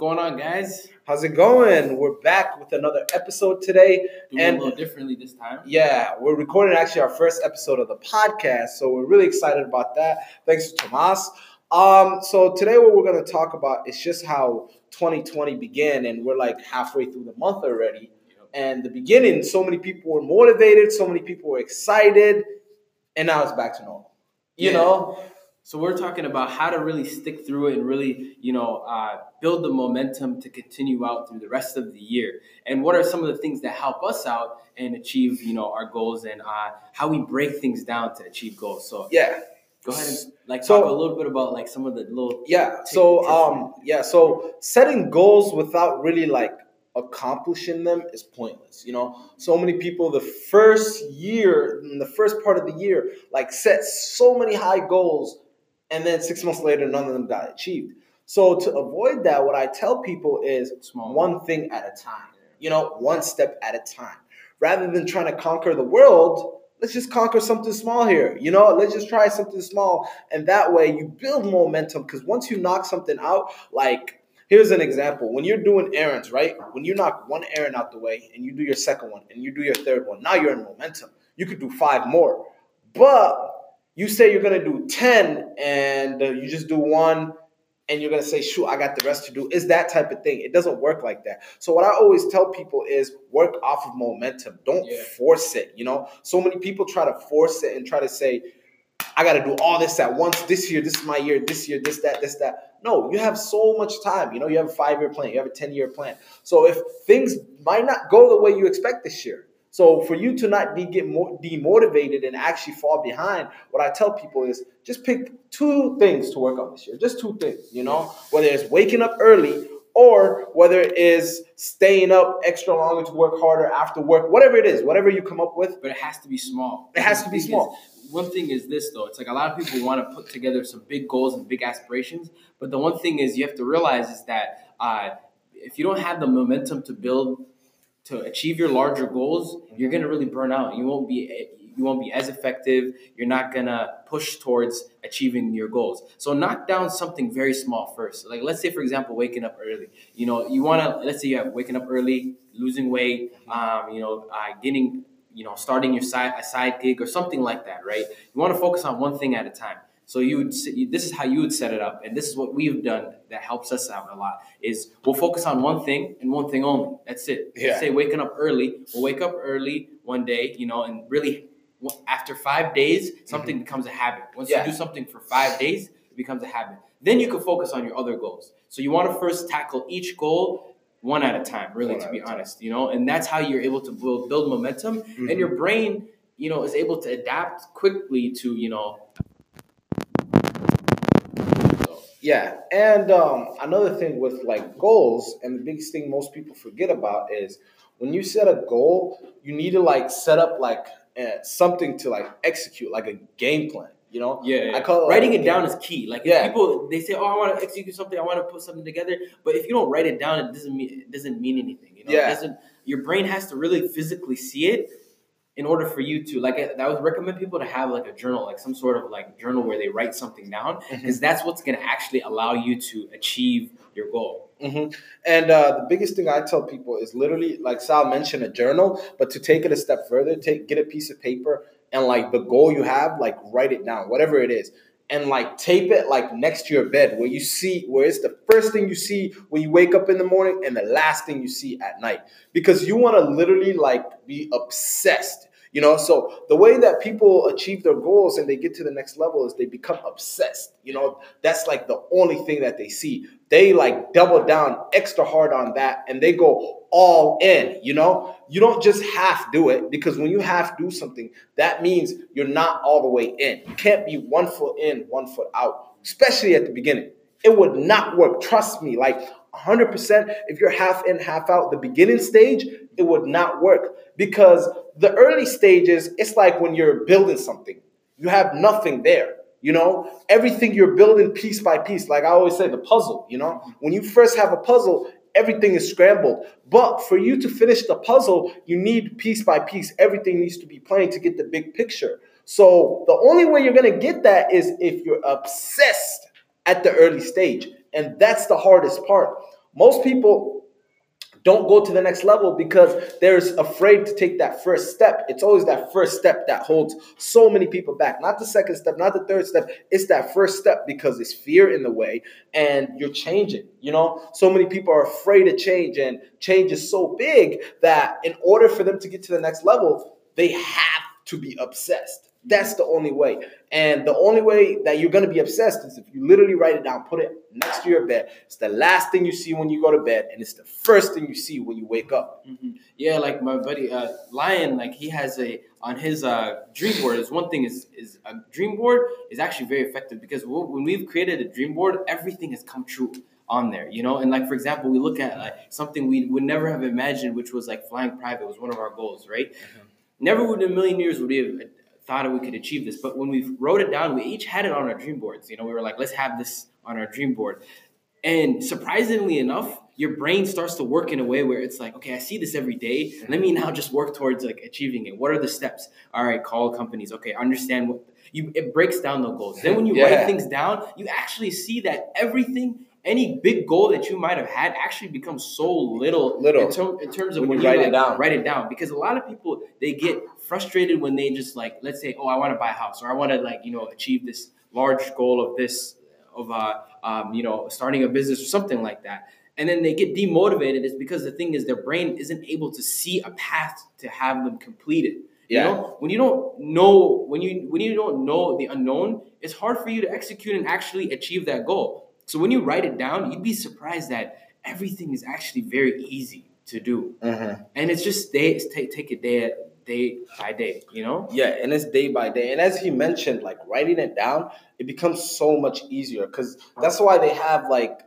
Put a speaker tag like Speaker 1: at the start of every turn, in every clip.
Speaker 1: going on, guys?
Speaker 2: How's it going? We're back with another episode today.
Speaker 1: Doing
Speaker 2: And-
Speaker 1: a little differently this time.
Speaker 2: Yeah, we're recording actually our first episode of the podcast, so we're really excited about that. Thanks to Tomas. Um, so today what we're gonna talk about is just how 2020 began, and we're like halfway through the month already. And the beginning, so many people were motivated, so many people were excited, and now it's back to normal. You
Speaker 1: Yeah.
Speaker 2: know?
Speaker 1: So we're talking about how to really stick through it and really, you know, uh, build the momentum to continue out through the rest of the year. And what are some of the things that help us out and achieve, you know, our goals and uh, how we break things down to achieve goals. So
Speaker 2: Yeah.
Speaker 1: go ahead and like
Speaker 2: So-
Speaker 1: talk a little bit about like some of the little
Speaker 2: Yeah.
Speaker 1: tips-
Speaker 2: So um yeah, so setting goals without really like accomplishing them is pointless. You know, so many people the first year, in the first part of the year, like set so many high goals, and then six months later, none of them got achieved. So to avoid that, what I tell people is
Speaker 1: Small.
Speaker 2: one thing at a time. You know, one step at a time. Rather than trying to conquer the world, let's just conquer something small here. You know, let's just try something small, and that way you build momentum. Because once you knock something out, like here's an example: when you're doing errands, right? When you knock one errand out the way, and you do your second one, and you do your third one, now you're in momentum. You could do five more, but you say you're gonna do ten, and uh, you just do one and you're gonna say, shoot, I got the rest to do. Is that type of thing. It doesn't work like that. So what I always tell people is work off of momentum. Don't
Speaker 1: Yeah.
Speaker 2: force it. You know, so many people try to force it and try to say, I gotta do all this at once. This year, this is my year, this year, this, that, this, that. No, you have so much time. You know, you have a five-year plan, you have a 10-year plan. So if things might not go the way you expect this year. So for you to not be get more demotivated and actually fall behind, what I tell people is just pick two things to work on this year. Just two things, you know, whether it's waking up early or whether it is staying up extra longer to work harder after work, whatever it is, whatever you come up with.
Speaker 1: but it has to be small.
Speaker 2: It has to be small.
Speaker 1: is- one thing is this though, it's like a lot of people want to put together some big goals and big aspirations, but the one thing is you have to realize is that uh, if you don't have the momentum to build to achieve your larger goals, you're gonna really burn out. You won't be you won't be as effective. You're not gonna push towards achieving your goals. So knock down something very small first. Like let's say for example, waking up early. You know, you wanna let's say you have waking up early, losing weight, um, you know, uh, getting you know, starting your side a side gig or something like that, right? You want to focus on one thing at a time. So you would this is how you would set it up, and this is what we've done that helps us out a lot. Is we'll focus on one thing and one thing only. That's it.
Speaker 2: Yeah.
Speaker 1: Say waking up early. We'll wake up early one day, you know, and really after five days, something becomes a habit. Once
Speaker 2: Mm-hmm. Yeah.
Speaker 1: you do something for five days, it becomes a habit. Then you can focus on your other goals. So you want to first tackle each goal one at a time, really,
Speaker 2: One
Speaker 1: to be
Speaker 2: a time.
Speaker 1: honest, you know, and that's how you're able to build, build momentum,
Speaker 2: Mhm.
Speaker 1: and your brain, you know, is able to adapt quickly to, you know. So,
Speaker 2: Yeah, and um, another thing with like goals, and the biggest thing most people forget about is when you set a goal, you need to like set up like uh, something to like execute, like a game plan. You know,
Speaker 1: yeah,
Speaker 2: I call it,
Speaker 1: writing it down is key. Like
Speaker 2: Yeah.
Speaker 1: people they say, "Oh, I want to execute something. I want to put something together," but if you don't write it down, it doesn't mean it doesn't mean anything. You know,
Speaker 2: Yeah.
Speaker 1: it doesn't. Your brain has to really physically see it in order for you to like. I, I would recommend people to have like a journal, like some sort of like journal where they write something down,
Speaker 2: Mm-hmm.
Speaker 1: because that's what's going to actually allow you to achieve your goal.
Speaker 2: hmm And uh, the biggest thing I tell people is literally, like Sal mentioned, a journal. But to take it a step further, take get a piece of paper and like the goal you have, like write it down, whatever it is, and like tape it like next to your bed, where you see where it's the first thing you see when you wake up in the morning and the last thing you see at night, because you want to literally like be obsessed. You know, so the way that people achieve their goals and they get to the next level is they become obsessed. You know, that's like the only thing that they see. They like double down extra hard on that and they go all in. You know, you don't just half do it because when you half do something, that means you're not all the way in. You can't be one foot in, one foot out, especially at the beginning. It would not work. Trust me, like 100%. If you're half in, half out, the beginning stage, it would not work because the early stages, it's like when you're building something, you have nothing there. You know, everything you're building piece by piece. Like I always say, the puzzle, you know, when you first have a puzzle, everything is scrambled. But for you to finish the puzzle, you need piece by piece. Everything needs to be playing to get the big picture. So the only way you're going to get that is if you're obsessed at the early stage. And that's the hardest part. Most people don't go to the next level because they're afraid to take that first step. It's always that first step that holds so many people back. Not the second step, not the third step. It's that first step because it's fear in the way and you're changing. You know, so many people are afraid of change and change is so big that in order for them to get to the next level, they have to be obsessed. That's the only way. And the only way that you're going to be obsessed is if you literally write it down, put it next to your bed. It's the last thing you see when you go to bed, and it's the first thing you see when you wake up.
Speaker 1: Mm-hmm. Yeah, like my buddy uh, Lion, like he has a on his uh, dream board. Is one thing is is a dream board is actually very effective because when we've created a dream board, everything has come true on there, you know. And like for example, we look at like something we would never have imagined, which was like flying private was one of our goals, right? Mm-hmm. Never would in a million years would we have thought we could achieve this. But when we wrote it down, we each had it on our dream boards. You know, we were like, let's have this on our dream board. And surprisingly enough, your brain starts to work in a way where it's like, okay, I see this every day. Let me now just work towards like achieving it. What are the steps? All right, call companies. Okay, understand what you. It breaks down the goals. Then when you yeah. write things down, you actually see that everything any big goal that you might have had actually becomes so little,
Speaker 2: little.
Speaker 1: In, ter- in terms of when, when you, write like, it down. Write it down because a lot of people they get frustrated when they just like let's say oh I want to buy a house or I want to like you know achieve this large goal of this of uh um, you know starting a business or something like that and then they get demotivated is because the thing is their brain isn't able to see a path to have them complete it. Yeah. You know, when you don't know when you when you don't know the unknown, it's hard for you to execute and actually achieve that goal. So when you write it down, you'd be surprised that everything is actually very easy to do, mm-hmm. and it's just day take take a day at day by day, you know?
Speaker 2: Yeah, and it's day by day. And as he mentioned, like writing it down, it becomes so much easier because that's why they have like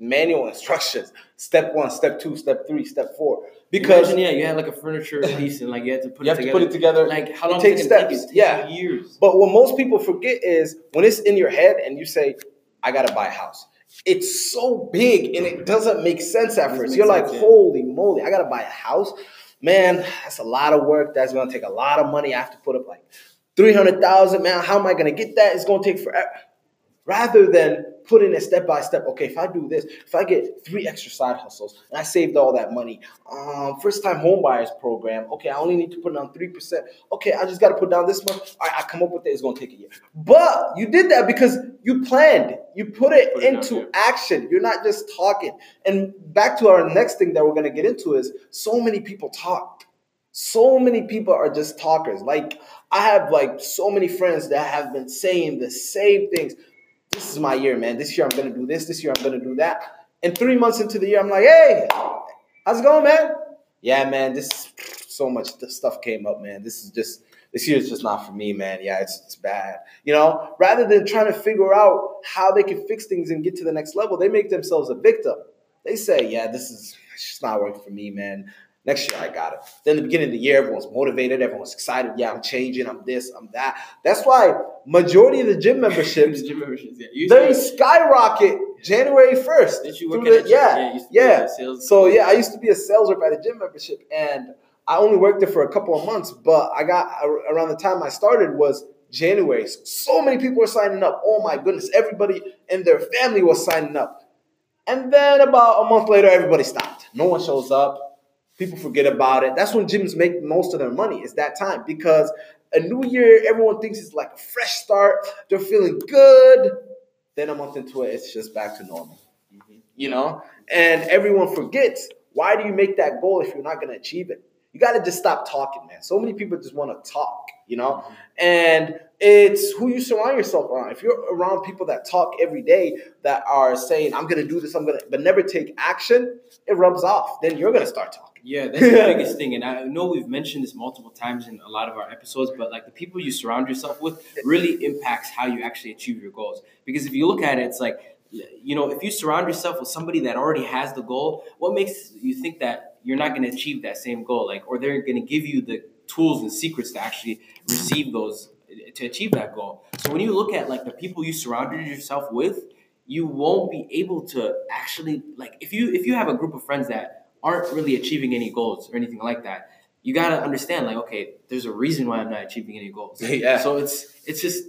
Speaker 2: manual instructions step one, step two, step three, step four. Because
Speaker 1: Imagine, yeah, you had like a furniture piece and like you had to put it
Speaker 2: you
Speaker 1: it
Speaker 2: have
Speaker 1: together.
Speaker 2: to put it together.
Speaker 1: Like how long it takes steps? Take? It yeah, years.
Speaker 2: But what most people forget is when it's in your head and you say, "I gotta buy a house." It's so big and it doesn't make sense at first. You're like, "Holy moly, I gotta buy a house." man, that's a lot of work. That's gonna take a lot of money. I have to put up like 300,000, man. How am I gonna get that? It's gonna take forever. Rather than putting a step by step. Okay, if I do this, if I get three extra side hustles and I saved all that money, um, first time home buyers program. Okay, I only need to put down three percent. Okay, I just got to put down this much. All right, I come up with it. It's gonna take a year, but you did that because you planned. You put it, put it into action. You're not just talking. And back to our next thing that we're gonna get into is so many people talk. So many people are just talkers. Like I have like so many friends that have been saying the same things this is my year, man. This year I'm gonna do this. This year I'm gonna do that. And three months into the year, I'm like, hey, how's it going, man? Yeah, man. This so much stuff came up, man. This is just this year is just not for me, man. Yeah, it's it's bad. You know, rather than trying to figure out how they can fix things and get to the next level, they make themselves a victim. They say, yeah, this is it's just not working for me, man. Next year I got it. Then the beginning of the year, everyone's motivated, everyone's excited. Yeah, I'm changing, I'm this, I'm that. That's why majority of the gym memberships,
Speaker 1: gym memberships
Speaker 2: yeah. they skyrocket January 1st.
Speaker 1: Did you work the, at
Speaker 2: yeah, yeah. yeah. So yeah, I used to be a sales rep at a gym membership and I only worked there for a couple of months, but I got around the time I started was January. So many people were signing up. Oh my goodness, everybody and their family was signing up. And then about a month later, everybody stopped. No one shows up people forget about it. That's when gyms make most of their money. It's that time because a new year, everyone thinks it's like a fresh start. They're feeling good. Then a month into it, it's just back to normal. Mm-hmm. You know, and everyone forgets. Why do you make that goal if you're not going to achieve it? You got to just stop talking, man. So many people just want to talk, you know, mm-hmm. and it's who you surround yourself around. If you're around people that talk every day that are saying, I'm going to do this, I'm going to, but never take action, it rubs off. Then you're going to start talking.
Speaker 1: Yeah, that's the biggest thing. And I know we've mentioned this multiple times in a lot of our episodes, but like the people you surround yourself with really impacts how you actually achieve your goals. Because if you look at it, it's like, you know, if you surround yourself with somebody that already has the goal, what makes you think that you're not going to achieve that same goal? Like, or they're going to give you the tools and secrets to actually receive those, to achieve that goal. So when you look at like the people you surrounded yourself with, you won't be able to actually like if you if you have a group of friends that aren't really achieving any goals or anything like that, you gotta understand like, okay, there's a reason why I'm not achieving any goals.
Speaker 2: yeah.
Speaker 1: So it's it's just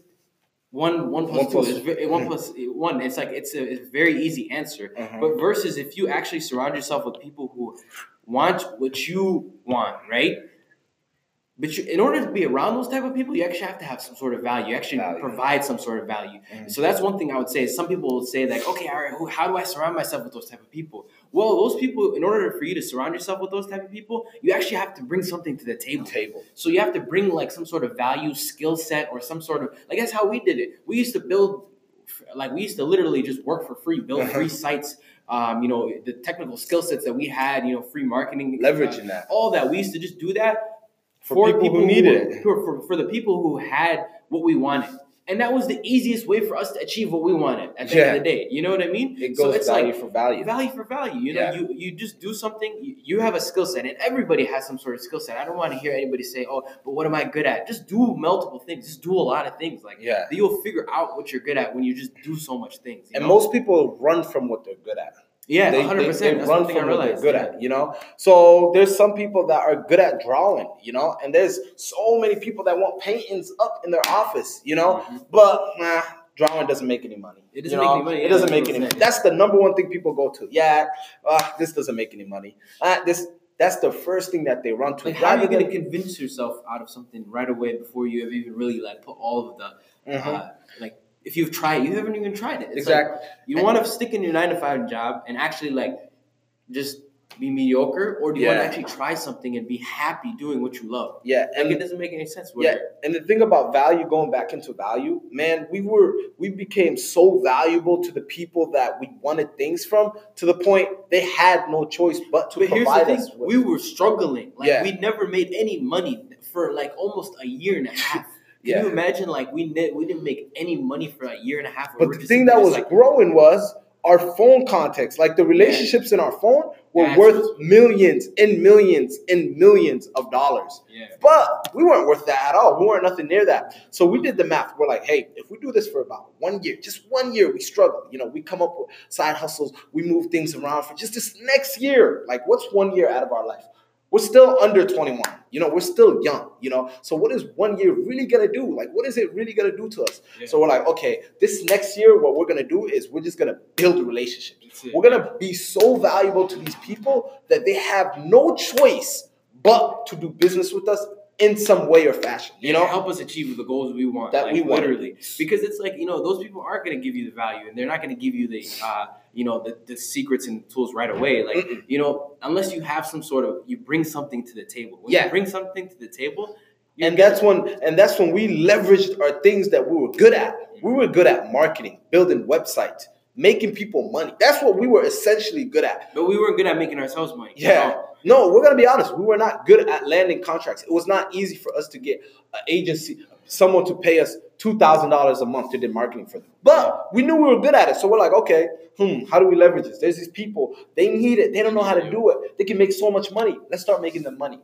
Speaker 1: one one plus
Speaker 2: One
Speaker 1: two is one plus one. It's like it's a, it's a very easy answer.
Speaker 2: Mhm.
Speaker 1: But versus if you actually surround yourself with people who want what you want, right? But you, in order to be around those type of people, you actually have to have some sort of value. You actually
Speaker 2: Value.
Speaker 1: provide some sort of value.
Speaker 2: Mhm.
Speaker 1: So that's one thing I would say. Is some people will say like, okay, all right, who, how do I surround myself with those type of people? Well, those people, in order for you to surround yourself with those type of people, you actually have to bring something to the table.
Speaker 2: Table.
Speaker 1: So you have to bring like some sort of value, skill set, or some sort of like that's how we did it. We used to build, like we used to literally just work for free, build
Speaker 2: Uh-huh.
Speaker 1: free sites. Um, you know, the technical skill sets that we had, you know, free marketing, uh,
Speaker 2: Leveraging that.
Speaker 1: all that. We used to just do that
Speaker 2: For people who needed it.
Speaker 1: for, for, for the people who had what we wanted. And that was the easiest way for us to achieve what we wanted at the end of the day. You know what I mean?
Speaker 2: It
Speaker 1: So
Speaker 2: goes
Speaker 1: it's
Speaker 2: value
Speaker 1: like
Speaker 2: for value.
Speaker 1: value for value. You know,
Speaker 2: Yeah.
Speaker 1: you you just do something. You, you have a skill set, and everybody has some sort of skill set. I don't want to hear anybody say, "Oh, but what am I good at?" Just do multiple things. Just do a lot of things. Like
Speaker 2: Yeah.
Speaker 1: you'll figure out what you're good at when you just do so much things. you
Speaker 2: And
Speaker 1: know?
Speaker 2: most people run from what they're good at.
Speaker 1: Yeah,
Speaker 2: they,
Speaker 1: 100%.
Speaker 2: they
Speaker 1: That's
Speaker 2: run from what they're good
Speaker 1: yeah.
Speaker 2: at, you know. So there's some people that are good at drawing, you know, and there's so many people that want paintings up in their office, you know.
Speaker 1: Mhm.
Speaker 2: But nah, drawing doesn't make any money.
Speaker 1: It doesn't
Speaker 2: you
Speaker 1: make any money,
Speaker 2: It doesn't make any money. That's the number one thing people go to. Yeah, uh, this doesn't make any money. Uh, this that's the first thing that they run to.
Speaker 1: Like, how are you going to convince yourself out of something right away before you have even really like put all of the
Speaker 2: Mhm.
Speaker 1: uh, if you've tried, you haven't even tried it. It's like,
Speaker 2: exactly.
Speaker 1: you want to stick in your nine to five job and actually like just be mediocre, or do you want to actually try something and be happy doing what you love?
Speaker 2: yeah,
Speaker 1: Like
Speaker 2: and
Speaker 1: it doesn't make any sense.
Speaker 2: Yeah, and the thing about value, going back into value, man, we were we became so valuable to the people that we wanted things from to the point they had no choice but to
Speaker 1: But here's the
Speaker 2: provide
Speaker 1: thing:
Speaker 2: us with.
Speaker 1: we were struggling. Like
Speaker 2: Yeah.
Speaker 1: we never made any money for like almost a year and a half. Can
Speaker 2: Yeah.
Speaker 1: you imagine? Like we ne- we didn't make any money for a year and a half.
Speaker 2: but the thing that was
Speaker 1: like,
Speaker 2: growing was our phone contacts. Like the relationships in our phone were
Speaker 1: That's
Speaker 2: worth millions and millions and millions of dollars.
Speaker 1: yeah.
Speaker 2: But we weren't worth that at all. We weren't nothing near that. So we did the math. We're like, hey, if we do this for about one year, just one year, we struggle. You know, we come up with side hustles, we move things around for just this next year. Like, what's one year out of our life? We're still under 21. You know, we're still young, you know. So what is one year really gonna do? Like, what is it really gonna do to us?
Speaker 1: Yeah.
Speaker 2: So we're like, okay, this next year, what we're gonna do is we're just gonna build relationships. We're gonna be so valuable to these people that they have no choice but to do business with us in some way or fashion. You know,
Speaker 1: help us achieve the goals we want
Speaker 2: That
Speaker 1: like,
Speaker 2: we want.
Speaker 1: literally because it's like you know those people aren't going to give you the value and they're not going to give you the uh, you know the, the secrets and tools right away like
Speaker 2: Mm-mm.
Speaker 1: you know unless you have some sort of you bring something to the table when
Speaker 2: Yeah.
Speaker 1: you bring something to the table
Speaker 2: and that's when and that's when we leveraged our things that we were good at. We were good at marketing, building websites, making people money. That's what we were essentially good at.
Speaker 1: but we weren't good at making ourselves money
Speaker 2: Yeah.
Speaker 1: know?
Speaker 2: No, we're gonna be honest. We were not good at landing contracts. It was not easy for us to get an agency, someone to pay us two thousand dollars a month to do marketing for them. But we knew we were good at it, so we're like, okay, hmm, how do we leverage this? There's these people. They need it. They don't know how to do it. They can make so much money. Let's start making them money.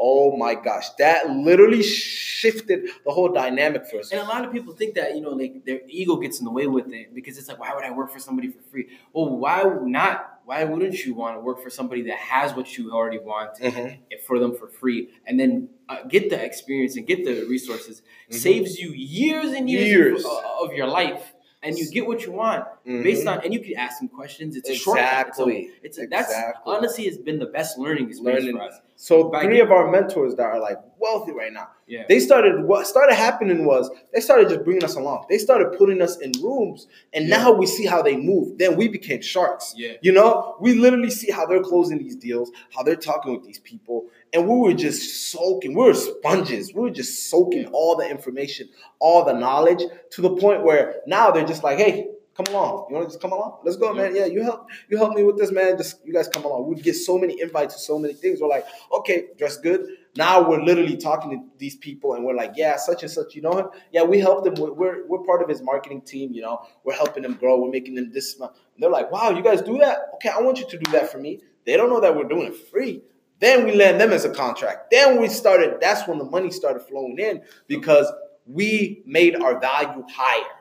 Speaker 2: Oh my gosh, that literally shifted the whole dynamic for us.
Speaker 1: And a lot of people think that you know, like their ego gets in the way with it because it's like, why would I work for somebody for free? Well, why not? Why wouldn't you want to work for somebody that has what you already want
Speaker 2: Mhm.
Speaker 1: for them for free, and then uh, get the experience and get the resources?
Speaker 2: Mhm.
Speaker 1: Saves you years and years,
Speaker 2: Years.
Speaker 1: Of, uh, of your life, and you get what you want based on. And you can ask them questions. It's a shortcut. It's a-
Speaker 2: Exactly.
Speaker 1: It's a, that's
Speaker 2: Exactly.
Speaker 1: honestly has been the best learning experience
Speaker 2: Learning.
Speaker 1: for us.
Speaker 2: So
Speaker 1: By
Speaker 2: three
Speaker 1: getting-
Speaker 2: of our mentors that are like wealthy right now,
Speaker 1: Yeah.
Speaker 2: they started what started happening was they started just bringing us along. They started putting us in rooms, and
Speaker 1: Yeah.
Speaker 2: now we see how they move. Then we became sharks.
Speaker 1: Yeah.
Speaker 2: You know, we literally see how they're closing these deals, how they're talking with these people, and we were just soaking. We were sponges. We were just soaking all the information, all the knowledge to the point where now they're just like, hey. Come along. You want to just come along? Let's go, man. Yeah, you help. You help me with this, man. Just you guys come along. We'd get so many invites to so many things. We're like, okay, dress good. Now we're literally talking to these people, and we're like, yeah, such and such. You know him? Yeah, we helped him. We're we're, we're part of his marketing team. You know, we're helping him grow. We're making them this. And they're like, wow, you guys do that? Okay, I want you to do that for me. They don't know that we're doing it free. Then we land them as a contract. Then we started. That's when the money started flowing in because we made our value higher.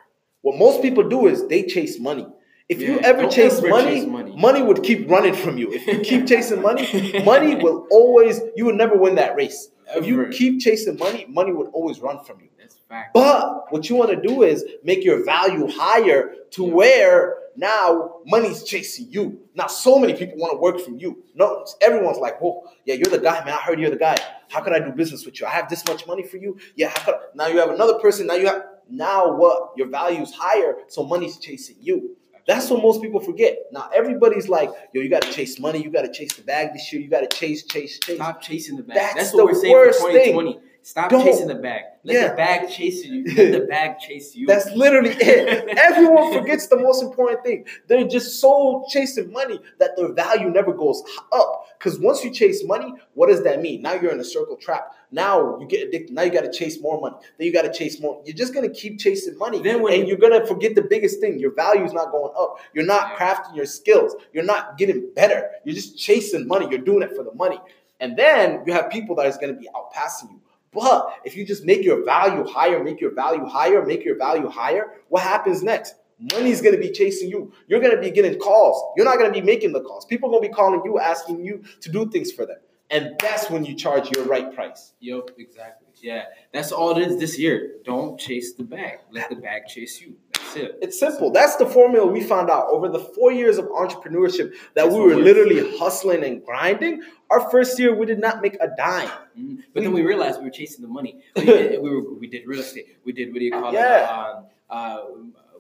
Speaker 2: What most people do is they chase money. If you ever chase
Speaker 1: ever
Speaker 2: money,
Speaker 1: chase money.
Speaker 2: money would keep running from you. If you keep chasing money, money will always, you will never win that race. If you keep chasing money, money would always run from you.
Speaker 1: That's fact.
Speaker 2: But what you want to do is make your value higher to
Speaker 1: Yeah.
Speaker 2: where now money's chasing you. Now, so many people want to work from you. No, everyone's like, "Whoa, yeah, you're the guy, man. I heard you're the guy. How can I do business with you? I have this much money for you. Yeah, how could I-" now you have another person. Now you have now what? Your value's higher, so money's chasing you. That's what most people forget. Now everybody's like, "Yo, you got to chase money. You got to chase the bag this year. You got to chase, chase, chase."
Speaker 1: Stop chasing the bag.
Speaker 2: That's
Speaker 1: That's,
Speaker 2: the
Speaker 1: what we're
Speaker 2: worst
Speaker 1: for
Speaker 2: thing.
Speaker 1: 2020. Stop
Speaker 2: Don't.
Speaker 1: chasing the bag. Let
Speaker 2: Yeah.
Speaker 1: the bag chase you. Let the bag chase you.
Speaker 2: That's literally it. Everyone forgets the most important thing. They're just so chasing money that their value never goes up. Because once you chase money, what does that mean? Now you're in a circle trap. Now you get addicted. Now you got to chase more money. Then you got to chase more. You're just gonna keep chasing money.
Speaker 1: Then when-
Speaker 2: and you're gonna forget the biggest thing. Your value is not going up. You're not
Speaker 1: Yeah.
Speaker 2: crafting your skills. You're not getting better. You're just chasing money. You're doing it for the money. And then you have people that is gonna be outpassing you. But if you just make your value higher, make your value higher, make your value higher, what happens next? Money's gonna be chasing you. You're gonna be getting calls. You're not gonna be making the calls. People are gonna be calling you, asking you to do things for them. And that's when you charge your right price.
Speaker 1: Yep, exactly. Yeah, that's all it is this year. Don't chase the bag. Let the bag chase you.
Speaker 2: It's simple. That's the formula we found out over the four years of entrepreneurship that
Speaker 1: That's
Speaker 2: we were literally hustling and grinding. Our first year, we did not make a dime.
Speaker 1: Mhm. But then we realized we were chasing the money. We did, we, were, we did real estate. We did what do you call
Speaker 2: Yeah.
Speaker 1: it? Um, uh,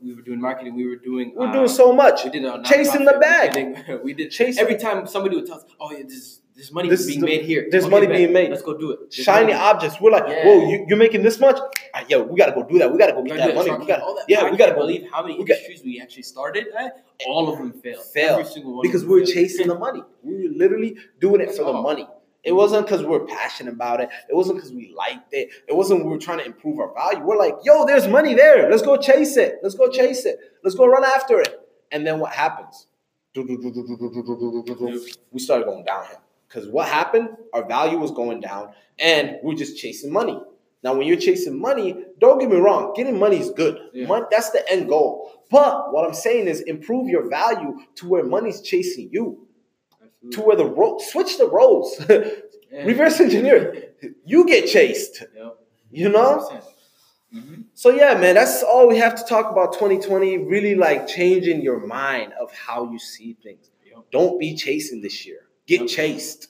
Speaker 1: we were doing marketing. We were doing.
Speaker 2: We're
Speaker 1: uh,
Speaker 2: doing so much.
Speaker 1: We did
Speaker 2: Chasing the bag.
Speaker 1: We did, we did
Speaker 2: Chasing-
Speaker 1: every time somebody would tell us, "Oh, yeah, this this money
Speaker 2: This
Speaker 1: is being
Speaker 2: the-
Speaker 1: made here.
Speaker 2: there's
Speaker 1: Okay,
Speaker 2: money
Speaker 1: bet.
Speaker 2: being made.
Speaker 1: Let's go do it. There's
Speaker 2: Shiny
Speaker 1: money.
Speaker 2: objects. We're like,
Speaker 1: Yeah.
Speaker 2: whoa, you, you're making this much? Ah, yo, we gotta go do that. We gotta go get that money. We gotta,
Speaker 1: all that.
Speaker 2: yeah,
Speaker 1: I
Speaker 2: we gotta go.
Speaker 1: believe how many
Speaker 2: we got-
Speaker 1: industries we actually started. At. All of them failed.
Speaker 2: Failed.
Speaker 1: Every single one.
Speaker 2: because we were
Speaker 1: failed.
Speaker 2: chasing the money. We were literally doing it for the
Speaker 1: Oh.
Speaker 2: money. It wasn't because we were passionate about it. It wasn't because we liked it. It wasn't we were trying to improve our value. We're like, yo, there's money there. Let's go chase it. Let's go chase it. Let's go run after it. And then what happens? We started going downhill. Because what happened? Our value was going down and we are just chasing money. Now, when you're chasing money, don't get me wrong, getting money is good.
Speaker 1: Yeah.
Speaker 2: Mon- that's the end goal. But what I'm saying is improve your value to where money's chasing you to where the role switch the roles
Speaker 1: Yeah.
Speaker 2: reverse engineer you get chased
Speaker 1: Yep.
Speaker 2: you know
Speaker 1: 100%. Mhm.
Speaker 2: so yeah man that's all we have to talk about 2020 really like changing your mind of how you see things don't be chasing this year get
Speaker 1: Yep.
Speaker 2: chased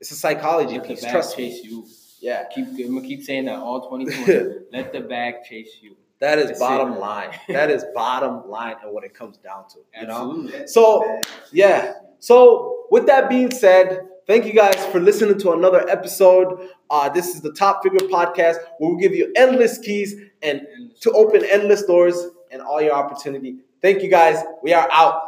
Speaker 2: it's a psychology
Speaker 1: Let
Speaker 2: piece
Speaker 1: bag
Speaker 2: trust me
Speaker 1: chase you.
Speaker 2: yeah
Speaker 1: Keep I'm gonna keep saying that all 2020. Let the bag chase you.
Speaker 2: that is
Speaker 1: That's
Speaker 2: bottom
Speaker 1: it.
Speaker 2: line that is bottom line and what it comes down to you know
Speaker 1: Absolutely.
Speaker 2: So, yeah. So, with that being said, thank you guys for listening to another episode. Uh, this is the Top Figure Podcast where we give you endless keys
Speaker 1: And
Speaker 2: to open endless doors and all your opportunity. Thank you guys. We are out.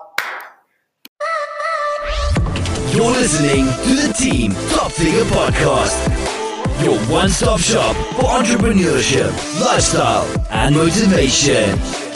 Speaker 3: You're listening to the Team Top Figure Podcast, your one stop shop for entrepreneurship, lifestyle, and motivation.